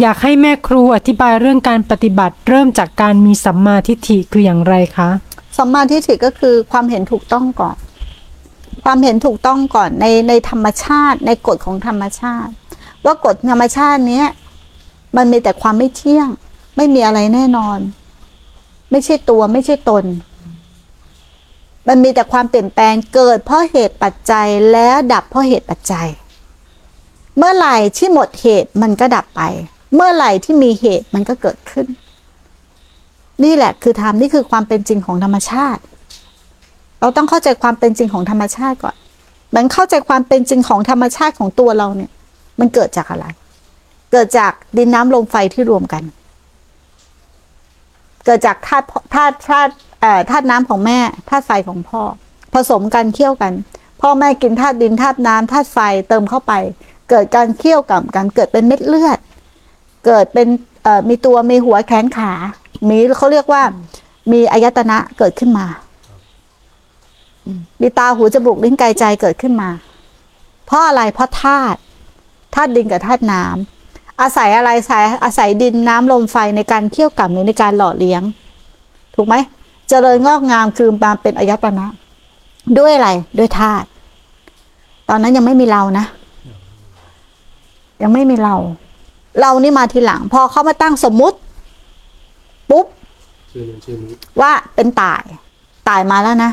อยากให้แม่ครูอธิบายเรื่องการปฏิบัติเริ่มจากการมีสัมมาทิฏฐิคืออย่างไรคะสัมมาทิฏฐิก็คือความเห็นถูกต้องก่อน ความเห็นถูกต้องก่อนในในธรรมชาติ ในกฎของธรรมชาติ ว่ากฎธรรมชาติเนี้ยมันมีแต่ความไม่เที่ยง ไม่มีอะไรแน่นอน ไม่ใช่ตัวไม่ใช่ตน มันมีแต่ความเปลี่ยนแปลงเกิดเพราะเหตุปัจจัยแล้วดับเพราะเหตุปัจจัย เมื่อไหร่ที่หมดเหตุมันก็ดับไป เมื่อไหร่ที่มีเหตุมันก็เกิดขึ้น นี่แหละคือธรรมนี่คือความเป็นจริงของธรรมชาติ เราต้องเข้าใจความเป็นจริงของธรรมชาติก่อน มันเข้าใจความเป็นจริงของธรรมชาติของตัวเราเนี่ย มันเกิดจากอะไร เกิดจากดินน้ำลมไฟที่รวมกัน เกิดจากธาตุธาตุธาตุเอ่อธาตุน้ำของแม่ธาตุไฟของพ่อ ผสมกันเคี่ยวกัน พ่อแม่กินธาตุดินธาตุน้ำธาตุไฟเติมเข้าไป เกิดการเคี่ยวกับกันเกิดเป็นเม็ดเลือด เกิดเป็นมีตัวมีหัวแขนขา มีเขาเรียกว่า มีอายตนะเกิดขึ้นมา มีตาหูจมูกลิ้นกายใจเกิดขึ้นมา เพราะอะไรเพราะธาตุธาตุดินกับธาตุน้ำอาศัยอะไรอาศัยอาศัยดินน้ำลมไฟในการเคี่ยวกล่ำหรือในการหล่อเลี้ยง ถูกไหมเจริญงอกงามคือมาเป็นอายตนะ ด้วยอะไรด้วยธาตุตอนนั้นยังไม่มีเรานะ ยังไม่มีเรา เรานี่มาทีหลัง พอเขามาตั้งสมมุติ ปุ๊บว่าเป็นตาย ตายมาแล้วนะ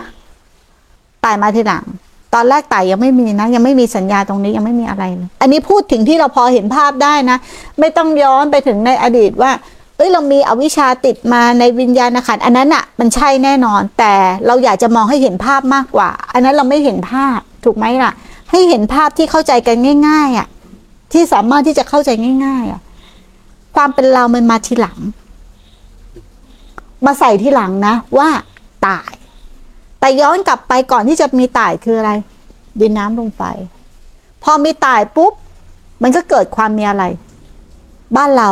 ตายมาทีหลัง ตอนแรกตายยังไม่มีนะ ยังไม่มีสัญญาตรงนี้ยังไม่มีอะไรเลยอันนี้พูดถึงที่เราพอเห็นภาพได้นะ ไม่ต้องย้อนไปถึงในอดีตว่าเอ้ยเรามีอวิชชาติดมาในวิญญาณขันอันนั้นอะมันใช่แน่นอน แต่เราอยากจะมองให้เห็นภาพมากกว่า อันนั้นเราไม่เห็นภาพถูกไหมล่ะ ให้เห็นภาพที่เข้าใจกันง่าย ๆอะ ที่สามารถที่จะเข้าใจง่าย ๆ อะ ความเป็นเรามันมาทีหลัง มาใส่ทีหลังนะ ว่าตาย แต่ย้อนกลับไปก่อนที่จะมีตายคืออะไร ดินน้ำลมไฟ พอมีตายปุ๊บ มันก็เกิดความมีอะไร บ้านเรา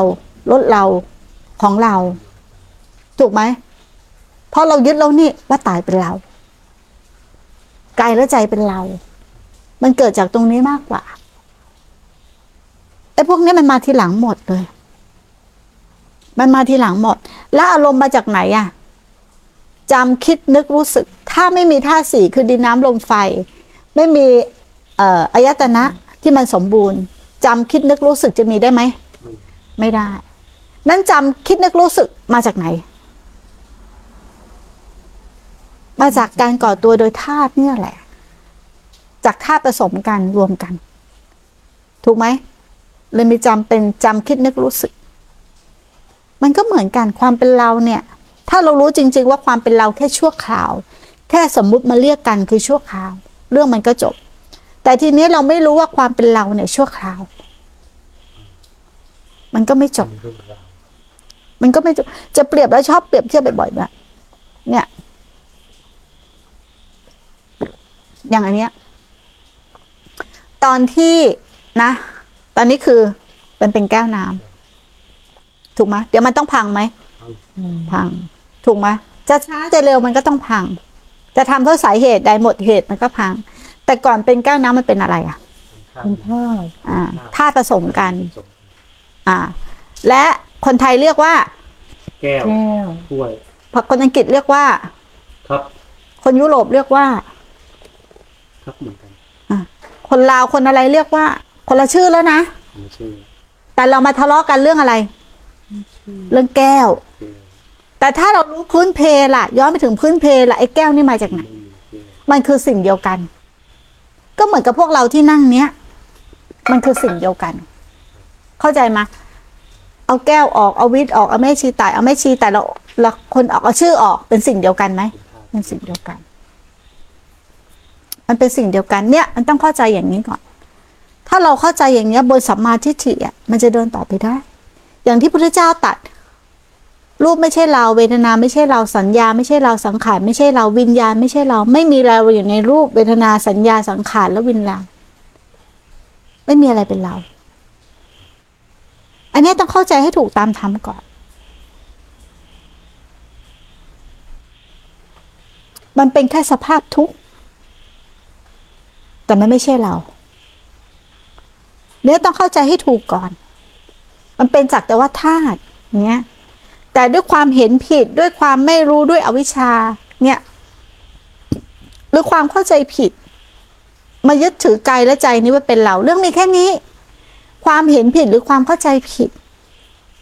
รถเราของเรา ถูกไหมเพราะเรายึดแล้วนี่ว่าตายเป็นเรากายและใจเป็นเรา มันเกิดจากตรงนี้มากกว่า ไอ้พวกนี้มันมาทีหลังหมดเลย มันมาทีหลังหมด แล้วอารมณ์มาจากไหนอะจำคิดนึกรู้สึก ถ้าไม่มีท่าสี่คือดินน้ำลมไฟ ไม่มีเอ่ออายตนะที่มันสมบูรณ์จำคิดนึกรู้สึกจะมีได้ไหม ไม่ได้ นั่นจำคิดนึกรู้สึกมาจากไหน มาจากการก่อตัวโดยธาตุเนี่ยแหละ จากธาตุผสมกันรวมกัน ถูกไหม เลยมีจำเป็นจำคิดนึกรู้สึก มันก็เหมือนกันความเป็นเราเนี่ย ถ้าเรารู้จริง ๆ ว่าความเป็นเราแค่ชั่วคราว แค่สมมุติมาเรียกกันคือชั่วคราว เรื่องมันก็จบ แต่ทีนี้เราไม่รู้ว่าความเป็นเราเนี่ยชั่วคราว มันก็ไม่จบ มันก็ไม่จบจะเปรียบแล้วชอบเปรียบเทียบบ่อยๆแบบเนี่ย อย่างอันเนี้ย ตอนที่นะ ตอนนี้คือมันเป็นแก้วน้ำถูกไหมเดี๋ยวมันต้องพังไหมพัง ถูกไหมจะช้าจะเร็วมันก็ต้องพัง จะทำเพราะสาเหตุใดหมดเหตุมันก็พัง แต่ก่อนเป็นแก้วน้ำมันเป็นอะไรอะเป็นผ้าอ่าธาตุผสมกันจบอ่า และคนไทยเรียกว่าแก้วแก้วถ้วยคนอังกฤษเรียกว่า ครับ คนยุโรปเรียกว่า ครับเหมือนกันคนลาวคนอะไรเรียกว่า คนละชื่อแล้วนะ ไม่ชื่อแต่เรามาทะเลาะกันเรื่องอะไร เรื่องแก้วแก้ว แต่ถ้าเรารู้พื้นเพล่ะ ย้อนไปถึงพื้นเพล่ะไอ้แก้วนี่มาจากไหนไม่มีแก้วมันคือสิ่งเดียวกัน ก็เหมือนกับพวกเราที่นั่งเนี้ย มันคือสิ่งเดียวกัน เข้าใจไหมเอาแก้วออกเอาวิทย์ออกเอาแม่ชีตายเอาแม่ชีแต่เราเราคนออกเอาชื่อออกเป็นสิ่งเดียวกันไหมเป็นสิ่งเดียวกัน มันเป็นสิ่งเดียวกันเนี่ย มันต้องเข้าใจอย่างนี้ก่อนถ้าเราเข้าใจอย่างเนี้ยบนสัมมาทิฏฐิอะมันจะเดินต่อไปได้ อย่างที่พระพุทธเจ้าตัด รูปไม่ใช่เราเวทนาไม่ใช่เราสัญญา ไม่ใช่เราสังขารไม่ใช่เราวิญญาณ ไม่ใช่เราไม่มีเราอยู่ในรูปเวทนาสัญญาสังขารและวิญญาณไม่มีอะไรเป็นเรา อันนี้ต้องเข้าใจให้ถูกตามธรรมก่อน มันเป็นแค่สภาพทุกข์ แต่มันไม่ใช่เรา เนี่ยต้องเข้าใจให้ถูกก่อน มันเป็นสักแต่ว่าธาตุเนี้ย แต่ด้วยความเห็นผิดด้วยความไม่รู้ด้วยอวิชชา เนี่ยหรือความเข้าใจผิด มายึดถือกายและใจนี้ว่าเป็นเรา เรื่องมีแค่นี้ ความเห็นผิดหรือความเข้าใจผิด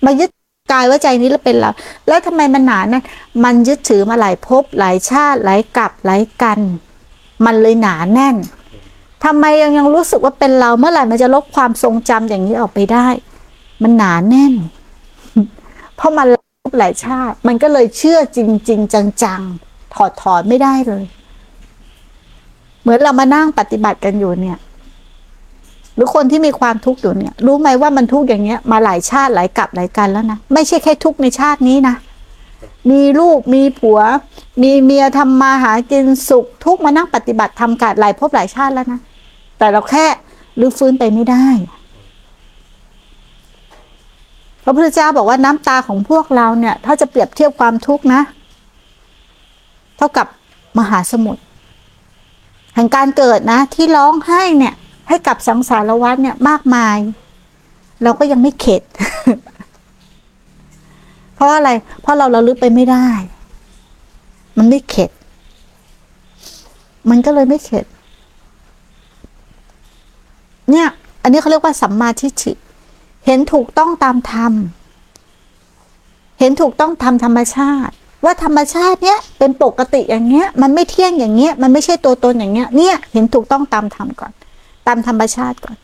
มายึดกายว่าใจนี้แล้วเป็นเรา แล้วทำไมมันหนานะมันยึดถือมาหลายภพหลายชาติหลายกลับหลายกัน มันเลยหนาแน่น ทำไมยังยังรู้สึกว่าเป็นเราเมื่อไหร่มันจะลบความทรงจำอย่างนี้ออกไปได้ มันหนาแน่น เพราะมันลบหลายชาติ มันก็เลยเชื่อจริง ๆ จังๆ ถอดถอนไม่ได้เลย เหมือนเรามานั่งปฏิบัติกันอยู่เนี่ย หรือคนที่มีความทุกข์อยู่เนี่ย รู้ไหมว่ามันทุกข์อย่างเงี้ย มาหลายชาติหลายกลับหลายกันแล้วนะไม่ใช่แค่ทุกข์ในชาตินี้นะมีลูกมีผัว มีเมียทำมาหากินสุขทุกมานั่งปฏิบัติทำการหลายภพหลายชาติแล้วนะ แต่เราแค่รื้อฟื้นไปไม่ได้ พระพุทธเจ้าบอกว่าน้ำตาของพวกเราเนี่ย ถ้าจะเปรียบเทียบความทุกข์นะ เท่ากับมหาสมุทรแห่งการเกิดนะ ที่ร้องไห้เนี่ย ให้กับสังสารวัฏเนี่ยมากมาย เราก็ยังไม่เข็ด เพราะอะไร เพราะเราเราลึกไปไม่ได้ มันไม่เข็ด มันก็เลยไม่เข็ด เนี่ย อันนี้เขาเรียกว่าสัมมาทิฏฐิเห็นถูกต้องตามธรรม เห็นถูกต้องตามธรรมชาติ ว่าธรรมชาติเนี้ยเป็นปกติอย่างเงี้ย มันไม่เที่ยงอย่างเงี้ย มันไม่ใช่ตัวตนอย่างเงี้ย เนี่ย เห็นถูกต้องตามธรรมก่อน ตามธรรมชาติก่อน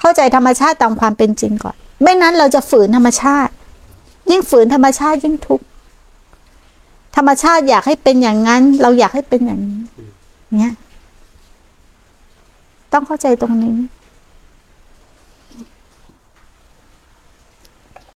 เข้าใจธรรมชาติตามความเป็นจริงก่อน ไม่นั้นเราจะฝืนธรรมชาติ ยิ่งฝืนธรรมชาติยิ่งทุกข์ธรรมชาติอยากให้เป็นอย่างนั้น เราอยากให้เป็นอย่างนี้เนี่ย ต้องเข้าใจตรงนี้